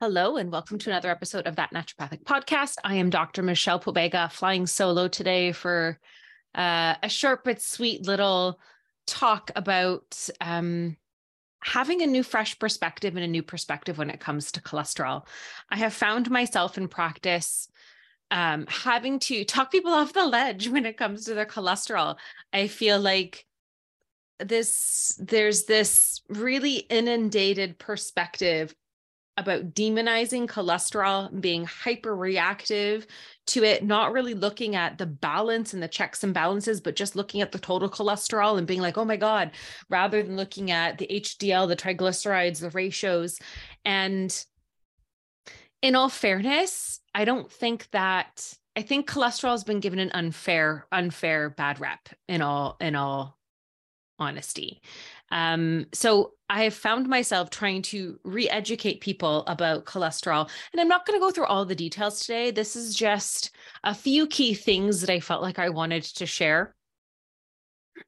Hello, and welcome to another episode of That Naturopathic Podcast. I am Dr. Michelle Pobega, flying solo today for uh, a short but sweet little talk about um, having a new, fresh perspective and a new perspective when it comes to cholesterol. I have found myself in practice um, having to talk people off the ledge when it comes to their cholesterol. I feel like this there's this really inundated perspective about demonizing cholesterol, and being hyper reactive to it, not really looking at the balance and the checks and balances, but just looking at the total cholesterol and being like, oh my God, rather than looking at the HDL, the triglycerides, the ratios. And in all fairness, I don't think that I think cholesterol has been given an unfair, unfair bad rep in all in all honesty. Um, so I have found myself trying to re-educate people about cholesterol. And I'm not going to go through all the details today. This is just a few key things that I felt like I wanted to share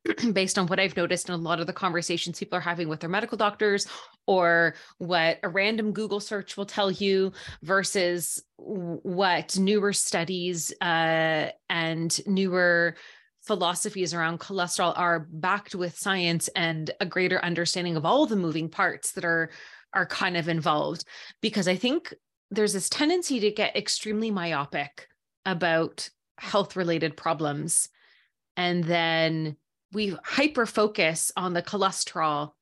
based on what I've noticed in a lot of the conversations people are having with their medical doctors or what a random Google search will tell you versus what newer studies uh, and newer philosophies around cholesterol are backed with science and a greater understanding of all the moving parts that are are kind of involved. Because i think there's this tendency to get extremely myopic about health related problems. And then we hyper focus on the cholesterol.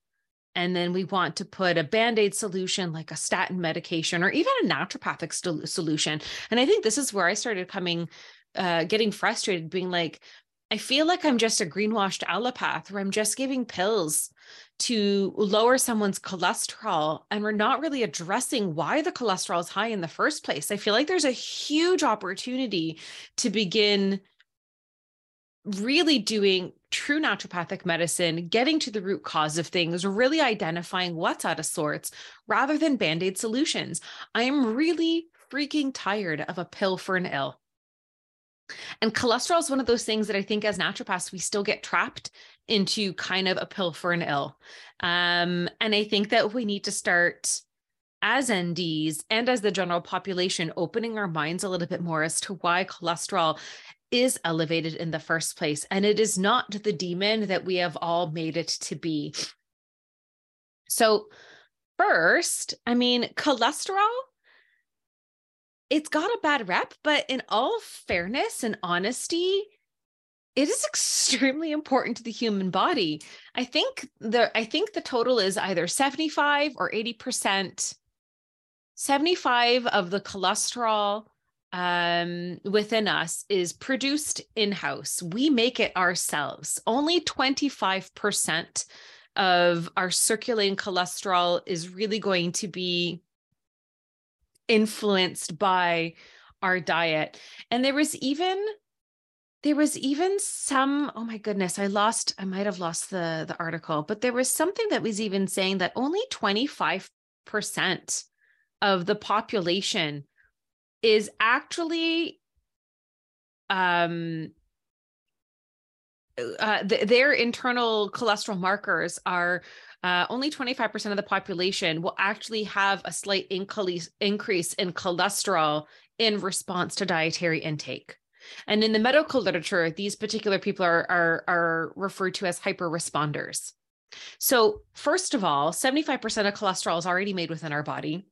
And then we want to put a band-aid solution like a statin medication or even a naturopathic st- solution. And i think this is where i started coming uh, getting frustrated being like I feel like I'm just a greenwashed allopath where I'm just giving pills to lower someone's cholesterol and we're not really addressing why the cholesterol is high in the first place. I feel like there's a huge opportunity to begin really doing true naturopathic medicine, getting to the root cause of things, really identifying what's out of sorts rather than band aid solutions. I am really freaking tired of a pill for an ill. And cholesterol is one of those things that I think as naturopaths, we still get trapped into kind of a pill for an ill. Um, and I think that we need to start as NDs and as the general population opening our minds a little bit more as to why cholesterol is elevated in the first place. And it is not the demon that we have all made it to be. So, first, I mean, cholesterol it's got a bad rep, but in all fairness and honesty, it is extremely important to the human body. I think the I think the total is either 75 or 80%. 75 of the cholesterol um, within us is produced in-house. We make it ourselves. Only 25% of our circulating cholesterol is really going to be influenced by our diet. And there was even there was even some oh my goodness i lost i might have lost the the article but there was something that was even saying that only 25% of the population is actually um uh, th- their internal cholesterol markers are uh, only 25% of the population will actually have a slight increase, increase in cholesterol in response to dietary intake. And in the medical literature, these particular people are, are, are referred to as hyper responders. So, first of all, 75% of cholesterol is already made within our body.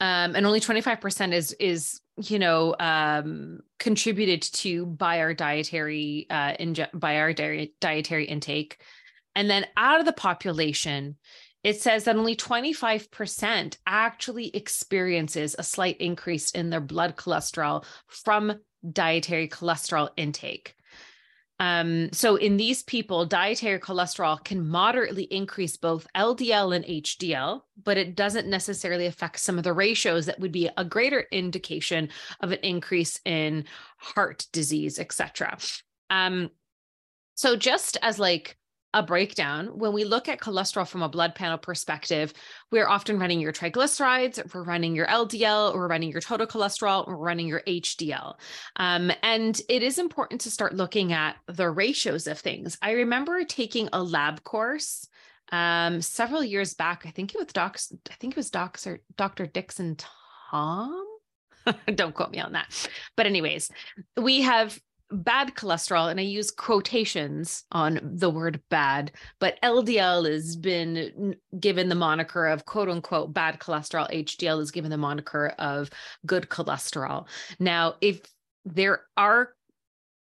Um, and only 25% is is you know um, contributed to by our dietary uh, inge- by our di- dietary intake and then out of the population it says that only 25% actually experiences a slight increase in their blood cholesterol from dietary cholesterol intake. Um, so, in these people, dietary cholesterol can moderately increase both LDL and HDL, but it doesn't necessarily affect some of the ratios that would be a greater indication of an increase in heart disease, etc. Um, so, just as like a breakdown. When we look at cholesterol from a blood panel perspective, we're often running your triglycerides, we're running your LDL, we're running your total cholesterol, we're running your HDL. Um, and it is important to start looking at the ratios of things. I remember taking a lab course um, several years back. I think it was docs, I think it was docs or Dr. Dickson Thom. Don't quote me on that. But, anyways, we have bad cholesterol, and I use quotations on the word bad, but LDL has been given the moniker of quote unquote bad cholesterol. HDL is given the moniker of good cholesterol. Now, if there are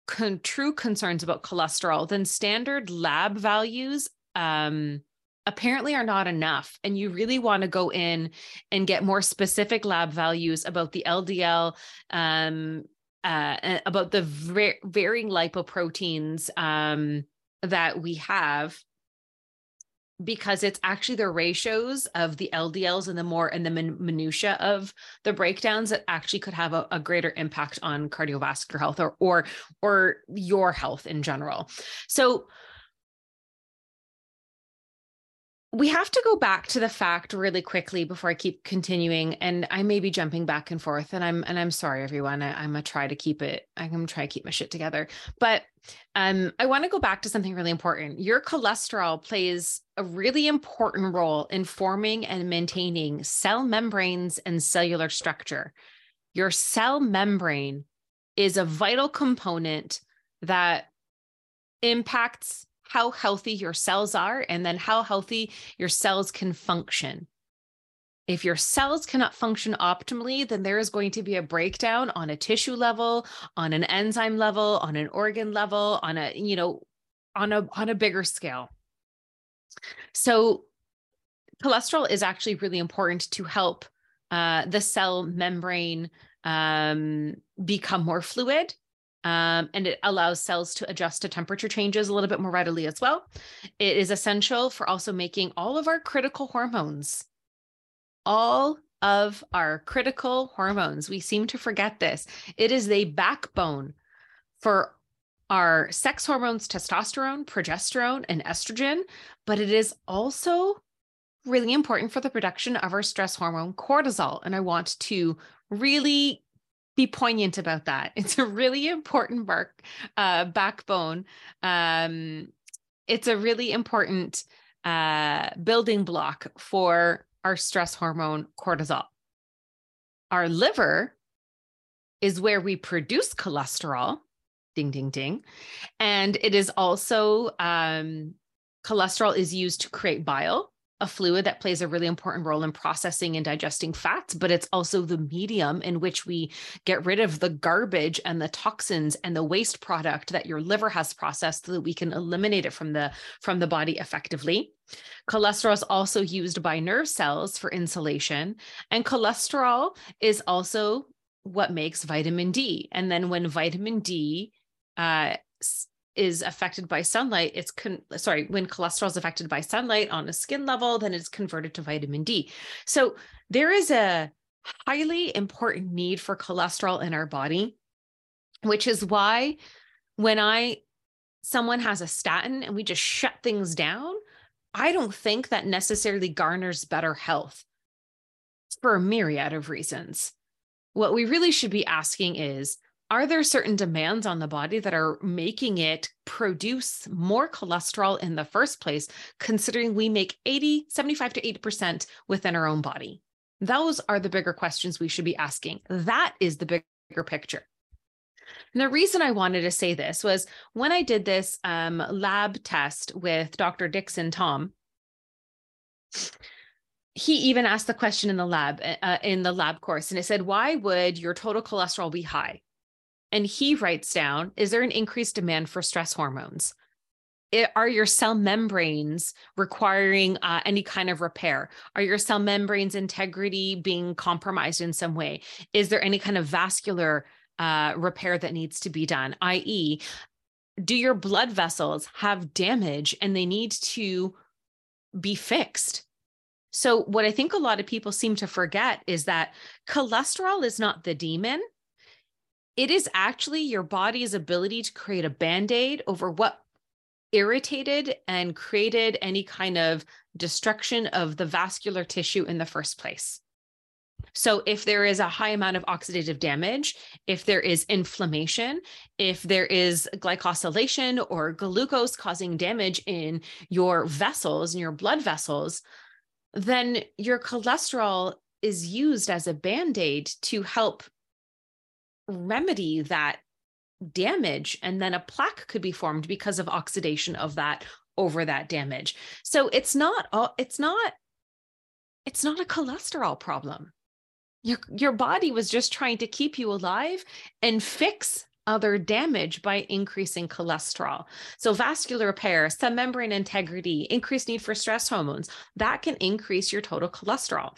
con- true concerns about cholesterol, then standard lab values um, apparently are not enough. And you really want to go in and get more specific lab values about the LDL, um, uh, about the ver- varying lipoproteins um, that we have because it's actually the ratios of the LDLs and the more and the min- minutia of the breakdowns that actually could have a, a, greater impact on cardiovascular health or or or your health in general. So we have to go back to the fact really quickly before I keep continuing, and I may be jumping back and forth, and I'm and I'm sorry, everyone. I, am gonna try to keep it. I'm gonna try to keep my shit together. But um, I want to go back to something really important. Your cholesterol plays a really important role in forming and maintaining cell membranes and cellular structure. Your cell membrane is a vital component that impacts how healthy your cells are and then how healthy your cells can function. If your cells cannot function optimally, then there is going to be a breakdown on a tissue level, on an enzyme level, on an organ level, on a, you know, on a on a bigger scale. So cholesterol is actually really important to help uh, the cell membrane um, become more fluid um, and it allows cells to adjust to temperature changes a little bit more readily as well. It is essential for also making all of our critical hormones, all of our critical hormones. We seem to forget this. It is a backbone for our sex hormones, testosterone, progesterone, and estrogen, but it is also really important for the production of our stress hormone, cortisol. And I want to really be poignant about that. It's a really important uh, backbone. Um, it's a really important uh, building block for our stress hormone, cortisol. Our liver is where we produce cholesterol. Ding, ding, ding. And it is also um, cholesterol is used to create bile a fluid that plays a really important role in processing and digesting fats, but it's also the medium in which we get rid of the garbage and the toxins and the waste product that your liver has processed so that we can eliminate it from the from the body effectively. Cholesterol is also used by nerve cells for insulation, and cholesterol is also what makes vitamin D. And then when vitamin D uh, is affected by sunlight, it's con- sorry, when cholesterol is affected by sunlight on a skin level, then it's converted to vitamin D. So there is a highly important need for cholesterol in our body, which is why when I someone has a statin and we just shut things down, I don't think that necessarily garners better health for a myriad of reasons. What we really should be asking is are there certain demands on the body that are making it produce more cholesterol in the first place, considering we make 80, 75 to 80% within our own body? Those are the bigger questions we should be asking. That is the bigger picture. And the reason I wanted to say this was when I did this um, lab test with Dr. Dickson Thom, he even asked the question in the lab uh, in the lab course and it said why would your total cholesterol be high and he writes down is there an increased demand for stress hormones? It, are your cell membranes requiring uh, any kind of repair? Are your cell membranes integrity being compromised in some way? Is there any kind of vascular uh, repair that needs to be done? I.e do your blood vessels have damage and they need to be fixed? So, what I think a lot of people seem to forget is that cholesterol is not the demon. It is actually your body's ability to create a band aid over what irritated and created any kind of destruction of the vascular tissue in the first place. So, if there is a high amount of oxidative damage, if there is inflammation, if there is glycosylation or glucose causing damage in your vessels, in your blood vessels, then your cholesterol is used as a band aid to help remedy that damage. And then a plaque could be formed because of oxidation of that over that damage. So it's not, it's not, it's not a cholesterol problem. Your, your body was just trying to keep you alive and fix other damage by increasing cholesterol. So, vascular repair, cell membrane integrity, increased need for stress hormones, that can increase your total cholesterol.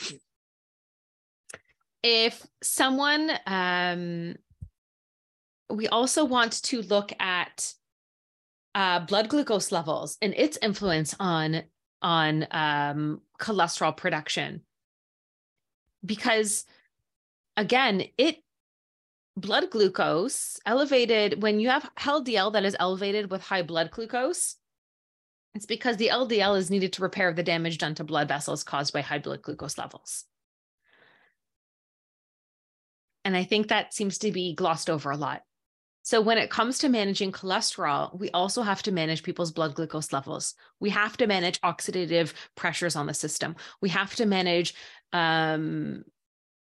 If someone, um, we also want to look at uh, blood glucose levels and its influence on on um, cholesterol production because again it blood glucose elevated when you have LDL that is elevated with high blood glucose. It's because the LDL is needed to repair the damage done to blood vessels caused by high blood glucose levels. And I think that seems to be glossed over a lot. So, when it comes to managing cholesterol, we also have to manage people's blood glucose levels. We have to manage oxidative pressures on the system. We have to manage um,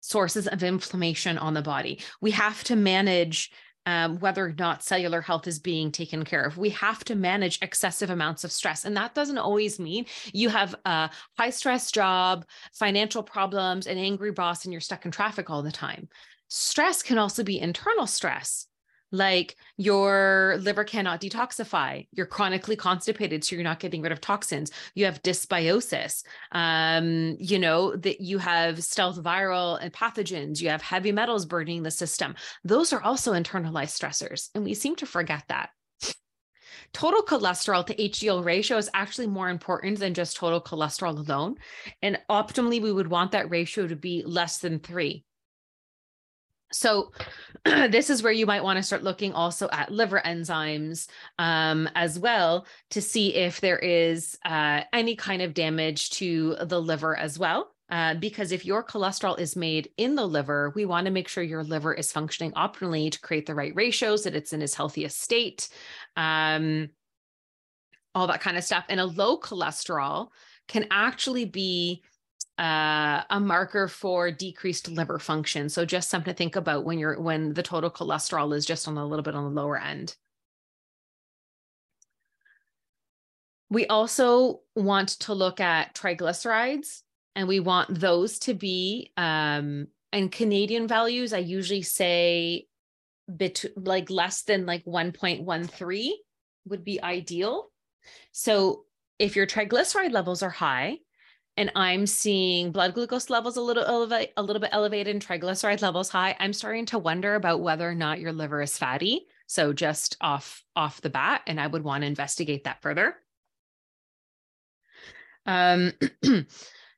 sources of inflammation on the body. We have to manage um, whether or not cellular health is being taken care of. We have to manage excessive amounts of stress. And that doesn't always mean you have a high stress job, financial problems, an angry boss, and you're stuck in traffic all the time. Stress can also be internal stress. Like your liver cannot detoxify. You're chronically constipated so you're not getting rid of toxins. You have dysbiosis. Um, you know that you have stealth viral and pathogens. You have heavy metals burning the system. Those are also internalized stressors and we seem to forget that. Total cholesterol to HDL ratio is actually more important than just total cholesterol alone. And optimally, we would want that ratio to be less than three. So, this is where you might want to start looking also at liver enzymes um, as well to see if there is uh, any kind of damage to the liver as well. Uh, because if your cholesterol is made in the liver, we want to make sure your liver is functioning optimally to create the right ratios, that it's in its healthiest state, um, all that kind of stuff. And a low cholesterol can actually be uh, a marker for decreased liver function. So just something to think about when you're when the total cholesterol is just on a little bit on the lower end. We also want to look at triglycerides, and we want those to be um, and Canadian values. I usually say bit like less than like 1.13 would be ideal. So if your triglyceride levels are high, and I'm seeing blood glucose levels a little elevate, a little bit elevated and triglyceride levels high, I'm starting to wonder about whether or not your liver is fatty. So just off off the bat, and I would want to investigate that further. Um,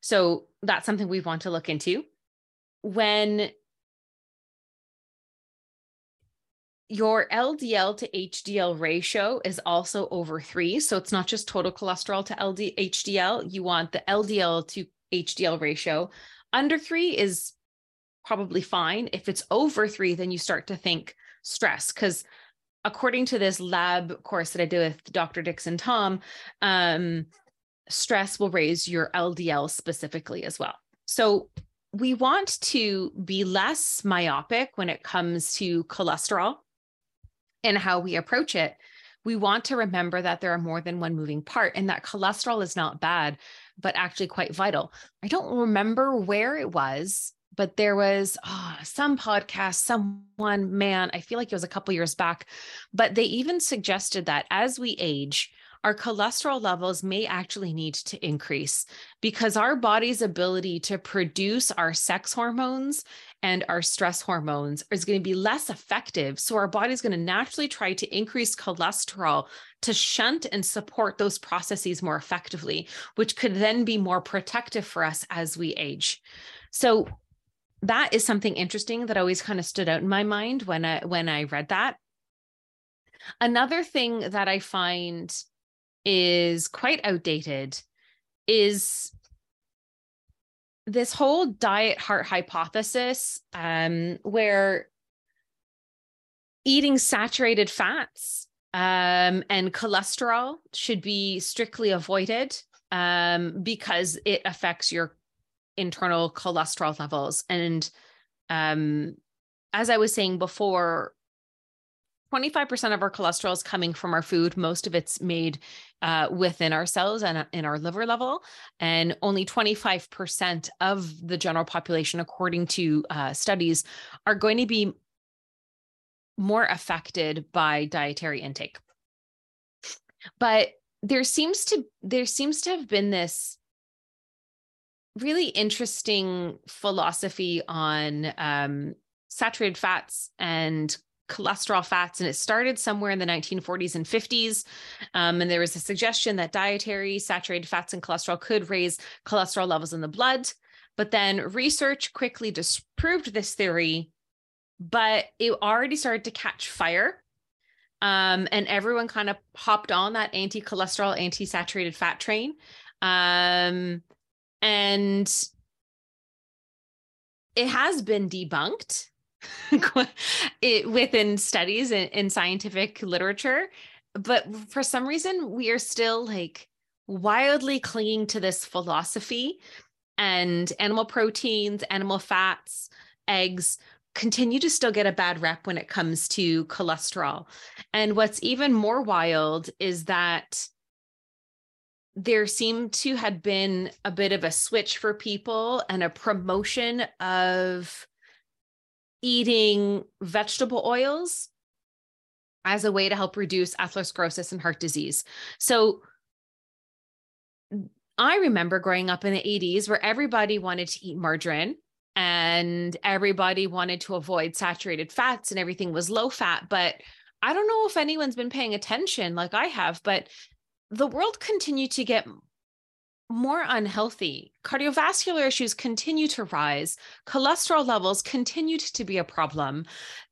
so that's something we want to look into. When your LDL to HDL ratio is also over three. So it's not just total cholesterol to LD, HDL. You want the LDL to HDL ratio. Under three is probably fine. If it's over three, then you start to think stress because according to this lab course that I did with Dr. Dickson Thom, um, stress will raise your LDL specifically as well. So we want to be less myopic when it comes to cholesterol and how we approach it, we want to remember that there are more than one moving part and that cholesterol is not bad. but actually quite vital. I don't remember where it was, but there was oh, some podcast, someone, man, I feel like it was a couple years back, but they even suggested that as we age, our cholesterol levels may actually need to increase because our body's ability to produce our sex hormones and our stress hormones is going to be less effective. So, our body's going to naturally try to increase cholesterol to shunt and support those processes more effectively, which could then be more protective for us as we age. So, that is something interesting that always kind of stood out in my mind when I when I read that. Another thing that I find is quite outdated is this whole diet heart hypothesis um, where eating saturated fats um, and cholesterol should be strictly avoided um, because it affects your internal cholesterol levels. And um, as I was saying before, 25% of our cholesterol is coming from our food. Most of it's made uh, within our cells and uh, in our liver level. And only 25% of the general population, according to uh, studies, are going to be more affected by dietary intake. But there seems to there seems to have been this really interesting philosophy on um, saturated fats and cholesterol fats and it started somewhere in the 1940s and 50s um, and there was a suggestion that dietary saturated fats and cholesterol could raise cholesterol levels in the blood. But then research quickly disproved this theory but it already started to catch fire. Um, and everyone kind of hopped on that anti-cholesterol anti-saturated fat train. Um, and it has been debunked it, within studies in, in scientific literature. But for some reason, we are still like wildly clinging to this philosophy and animal proteins, animal fats, eggs continue to still get a bad rep when it comes to cholesterol. And what's even more wild is that there seemed to have been a bit of a switch for people and a promotion of eating vegetable oils as a way to help reduce atherosclerosis and heart disease. So I remember growing up in the 80s where everybody wanted to eat margarine and everybody wanted to avoid saturated fats and everything was low fat. But I don't know if anyone's been paying attention like I have, but the world continued to get more unhealthy. Cardiovascular issues continue to rise. Cholesterol levels continued to be a problem.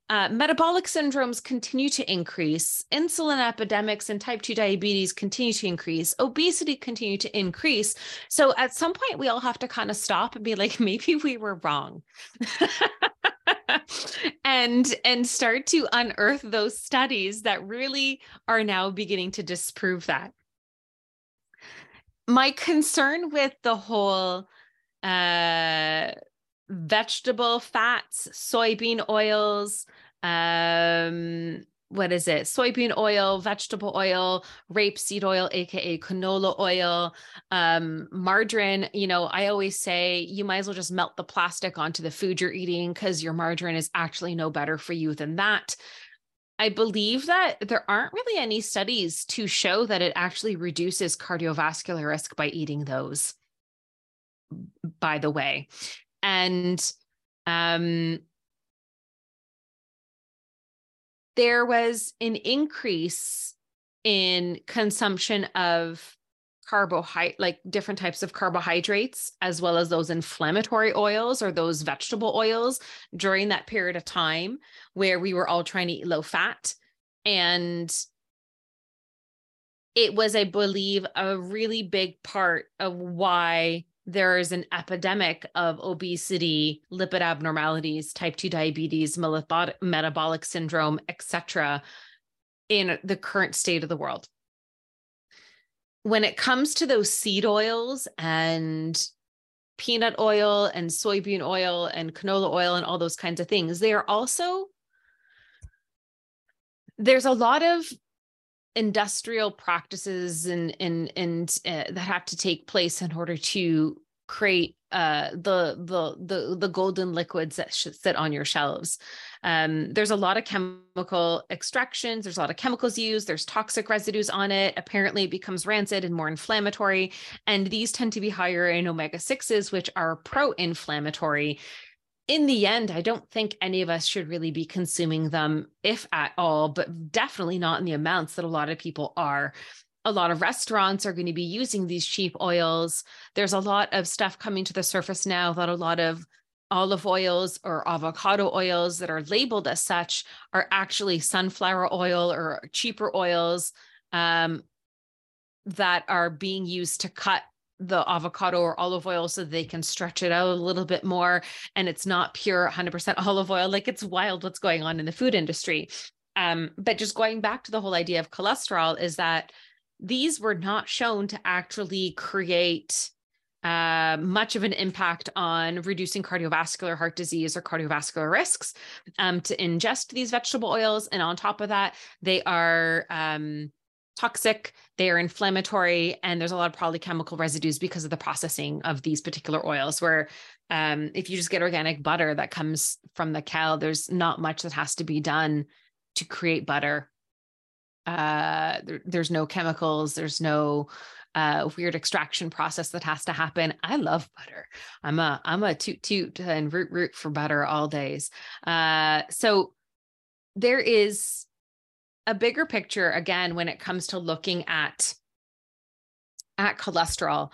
Uh, metabolic syndromes continue to increase. Insulin epidemics and type 2 diabetes continue to increase. Obesity continue to increase. So at some point, we all have to kind of stop and be like, maybe we were wrong. and and start to unearth those studies that really are now beginning to disprove that my concern with the whole uh vegetable fats soybean oils um what is it? Soybean oil vegetable oil rapeseed oil aka canola oil um margarine. You know i always say you might as well just melt the plastic onto the food you're eating because your margarine is actually no better for you than that I believe that there aren't really any studies to show that it actually reduces cardiovascular risk by eating those, by the way. And um, there was an increase in consumption of carbohydrate like different types of carbohydrates as well as those inflammatory oils or those vegetable oils during that period of time where we were all trying to eat low fat. And it was i believe a really big part of why there is an epidemic of obesity lipid abnormalities type 2 diabetes metabolic syndrome etc in the current state of the world when it comes to those seed oils and peanut oil and soybean oil and canola oil and all those kinds of things, they are also, there's a lot of industrial practices and and and uh, that have to take place in order to create uh, the the the the golden liquids that sit on your shelves. Um, there's a lot of chemical extractions. There's a lot of chemicals used. There's toxic residues on it. Apparently, it becomes rancid and more inflammatory. And these tend to be higher in omega sixes, which are pro-inflammatory. In the end, I don't think any of us should really be consuming them, if at all, but definitely not in the amounts that a lot of people are a lot of restaurants are going to be using these cheap oils. There's a lot of stuff coming to the surface now that a lot of olive oils or avocado oils that are labeled as such are actually sunflower oil or cheaper oils um, that are being used to cut the avocado or olive oil so they can stretch it out a little bit more and it's not pure 100% olive oil like it's wild what's going on in the food industry um, but just going back to the whole idea of cholesterol is that these were not shown to actually create uh, much of an impact on reducing cardiovascular heart disease or cardiovascular risks um, to ingest these vegetable oils. And on top of that, they are um, toxic, they are inflammatory, and there's a lot of polychemical residues because of the processing of these particular oils. Where um, if you just get organic butter that comes from the cow, there's not much that has to be done to create butter uh, there, there's no chemicals there's no uh, weird extraction process that has to happen. I love butter. I'm a i'm a toot toot and root root for butter all days. Uh, so there is a bigger picture again when it comes to looking at at cholesterol.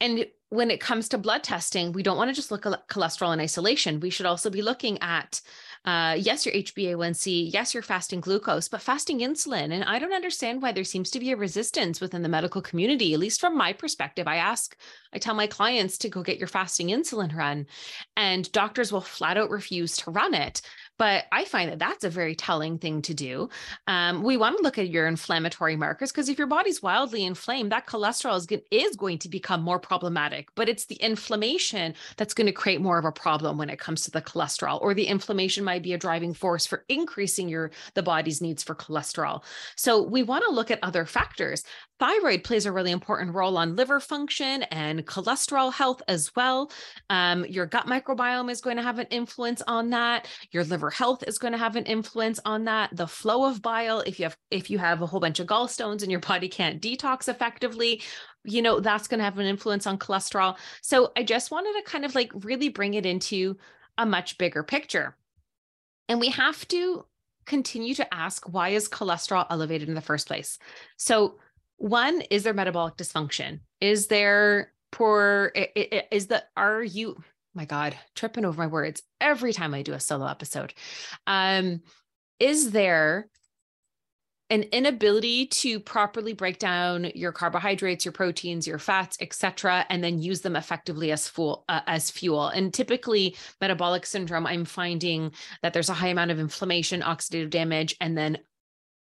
And when it comes to blood testing we don't want to just look at cholesterol in isolation. We should also be looking at uh, yes, your HbA1c, yes, your fasting glucose, but fasting insulin. And I don't understand why there seems to be a resistance within the medical community, at least from my perspective. I ask, I tell my clients to go get your fasting insulin run, and doctors will flat out refuse to run it. But I find that that's a very telling thing to do. Um, we want to look at your inflammatory markers because if your body's wildly inflamed, that cholesterol is, is going to become more problematic. But it's the inflammation that's going to create more of a problem when it comes to the cholesterol, or the inflammation might be a driving force for increasing your the body's needs for cholesterol. So we want to look at other factors. Thyroid plays a really important role on liver function and cholesterol health as well. Um, your gut microbiome is going to have an influence on that. Your liver health is going to have an influence on that. The flow of bile, if you have if you have a whole bunch of gallstones and your body can't detox effectively, you know that's going to have an influence on cholesterol. So I just wanted to kind of like really bring it into a much bigger picture. And we have to continue to ask why is cholesterol elevated in the first place? So one is there metabolic dysfunction? Is there poor is the are you my god tripping over my words every time i do a solo episode um is there an inability to properly break down your carbohydrates your proteins your fats etc and then use them effectively as fuel uh, as fuel and typically metabolic syndrome i'm finding that there's a high amount of inflammation oxidative damage and then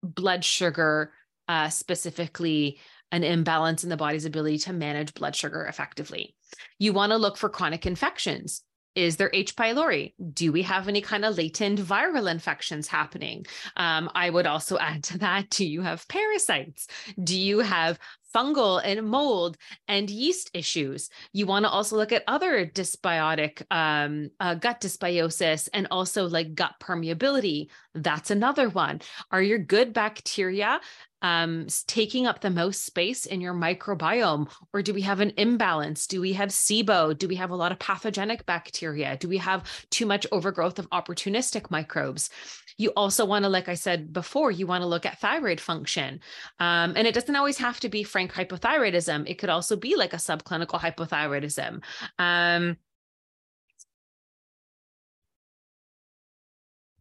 blood sugar uh, specifically an imbalance in the body's ability to manage blood sugar effectively. You want to look for chronic infections. Is there H. pylori? Do we have any kind of latent viral infections happening? Um, I would also add to that do you have parasites? Do you have fungal and mold and yeast issues. You want to also look at other dysbiotic um, uh, gut dysbiosis and also like gut permeability. That's another one. Are your good bacteria um, taking up the most space in your microbiome? Or do we have an imbalance? Do we have SIBO? Do we have a lot of pathogenic bacteria? Do we have too much overgrowth of opportunistic microbes? You also want to, like I said before, you want to look at thyroid function. Um, and it doesn't always have to be frank hypothyroidism, it could also be like a subclinical hypothyroidism. Um,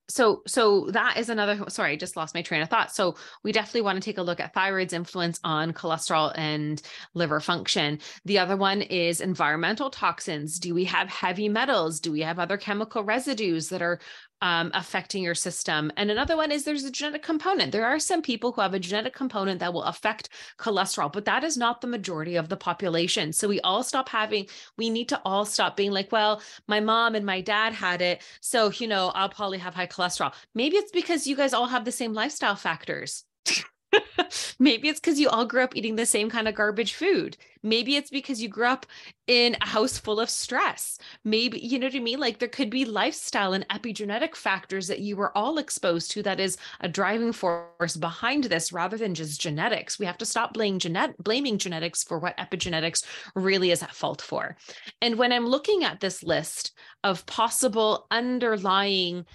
so so that is another sorry i just lost my train of thought. So we definitely want to take a look at thyroid's influence on cholesterol and liver function. The other one is environmental toxins. Do we have heavy metals? Do we have other chemical residues that are um, affecting your system. And another one is there's a genetic component. There are some people who have a genetic component that will affect cholesterol, but that is not the majority of the population. So we all stop having, we need to all stop being like, well, my mom and my dad had it. So, you know, I'll probably have high cholesterol. Maybe it's because you guys all have the same lifestyle factors. Maybe it's because you all grew up eating the same kind of garbage food. Maybe it's because you grew up in a house full of stress. Maybe, you know what I mean? Like there could be lifestyle and epigenetic factors that you were all exposed to that is a driving force behind this rather than just genetics. We have to stop blaming, genet- blaming genetics for what epigenetics really is at fault for. And when I'm looking at this list of possible underlying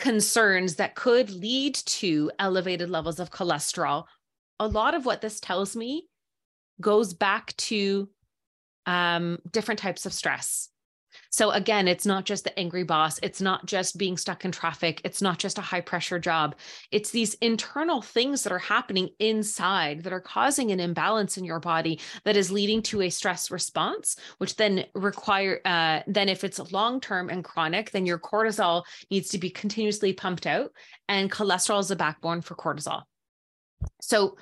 concerns that could lead to elevated levels of cholesterol, a lot of what this tells me goes back to um, different types of stress. So again, it's not just the angry boss. It's not just being stuck in traffic. It's not just a high pressure job. It's these internal things that are happening inside that are causing an imbalance in your body that is leading to a stress response, which then require, uh, then if it's long term and chronic, then your cortisol needs to be continuously pumped out. And cholesterol is the backbone for cortisol. So,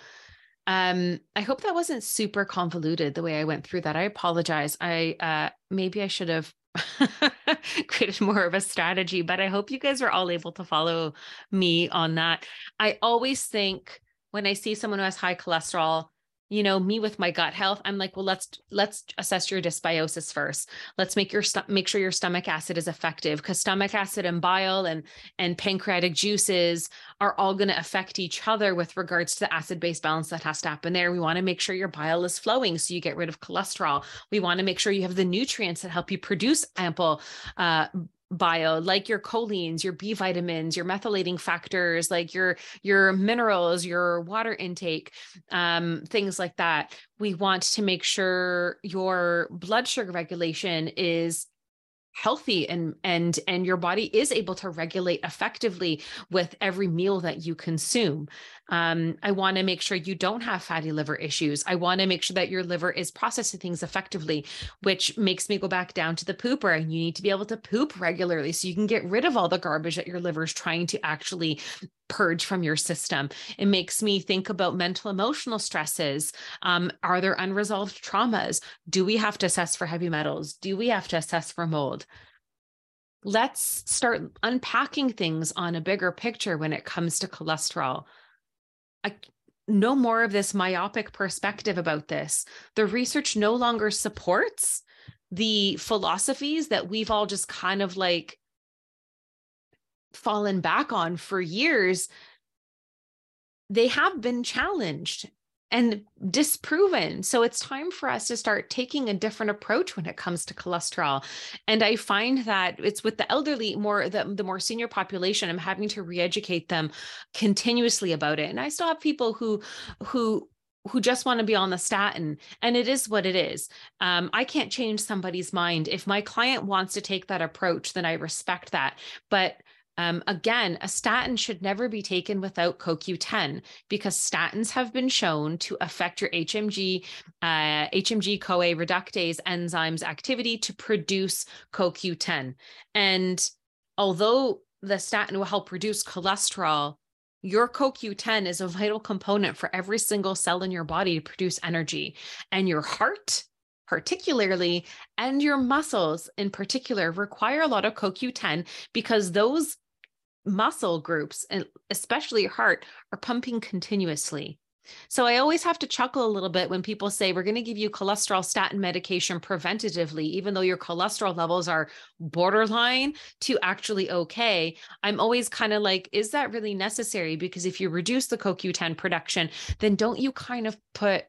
um, I hope that wasn't super convoluted the way I went through that. I apologize. I uh maybe I should have created more of a strategy, but I hope you guys are all able to follow me on that. I always think when I see someone who has high cholesterol, you know me with my gut health i'm like well let's let's assess your dysbiosis first. Let's make your st- make sure your stomach acid is effective because stomach acid and bile and and pancreatic juices are all going to affect each other with regards to the acid base balance that has to happen there. We want to make sure your bile is flowing so you get rid of cholesterol. We want to make sure you have the nutrients that help you produce ample uh, bio like your cholines your b vitamins your methylating factors like your your minerals your water intake um, things like that. We want to make sure your blood sugar regulation is healthy and and and your body is able to regulate effectively with every meal that you consume um, i want to make sure you don't have fatty liver issues i want to make sure that your liver is processing things effectively which makes me go back down to the pooper and you need to be able to poop regularly so you can get rid of all the garbage that your liver is trying to actually purge from your system. It makes me think about mental emotional stresses. Um, are there unresolved traumas? Do we have to assess for heavy metals? Do we have to assess for mold? Let's start unpacking things on a bigger picture when it comes to cholesterol. I, no more of this myopic perspective about this. The research no longer supports the philosophies that we've all just kind of like fallen back on for years, they have been challenged and disproven. So it's time for us to start taking a different approach when it comes to cholesterol. And I find that it's with the elderly, more the, the more senior population, I'm having to re-educate them continuously about it. And I still have people who who who just want to be on the statin and it is what it is um, i can't change somebody's mind if my client wants to take that approach then i respect that but um, again, a statin should never be taken without CoQ10 because statins have been shown to affect your HMG, uh, HMG CoA reductase enzymes activity to produce CoQ10. And although the statin will help reduce cholesterol, your CoQ10 is a vital component for every single cell in your body to produce energy. And your heart, particularly, and your muscles in particular require a lot of CoQ10 because those muscle groups, and especially your heart, are pumping continuously. So I always have to chuckle a little bit when people say we're going to give you cholesterol statin medication preventatively, even though your cholesterol levels are borderline to actually okay. I'm always kind of like, is that really necessary? Because if you reduce the CoQ10 production, then don't you kind of put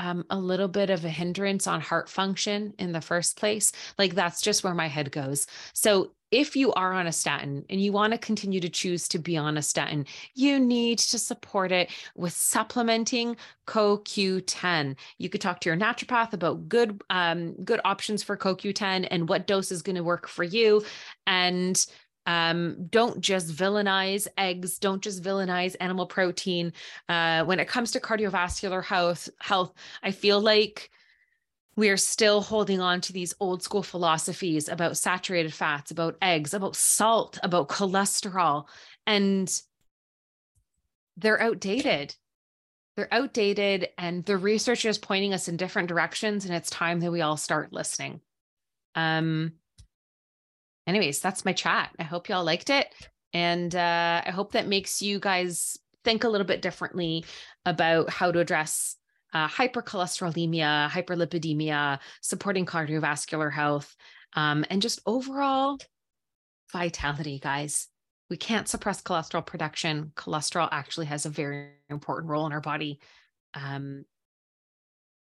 um, a little bit of a hindrance on heart function in the first place? Like that's just where my head goes. So if you are on a statin and you want to continue to choose to be on a statin, you need to support it with supplementing CoQ10. You could talk to your naturopath about good um, good options for CoQ10 and what dose is going to work for you. And um, don't just villainize eggs don't just villainize animal protein uh, when it comes to cardiovascular health health i feel like we are still holding on to these old school philosophies about saturated fats, about eggs, about salt, about cholesterol, and they're outdated. They're outdated, and the research is pointing us in different directions, and it's time that we all start listening. Um, anyways, that's my chat. I hope y'all liked it. And uh, I hope that makes you guys think a little bit differently about how to address uh, hypercholesterolemia, hyperlipidemia, supporting cardiovascular health, um, and just overall vitality, guys. We can't suppress cholesterol production. Cholesterol actually has a very important role in our body. Um,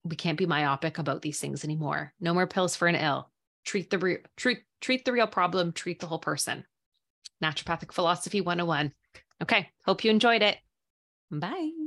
we can't be myopic about these things anymore. No more pills for an ill. Treat the re- treat treat the real problem. Treat the whole person. Naturopathic philosophy 101. Okay, hope you enjoyed it. Bye.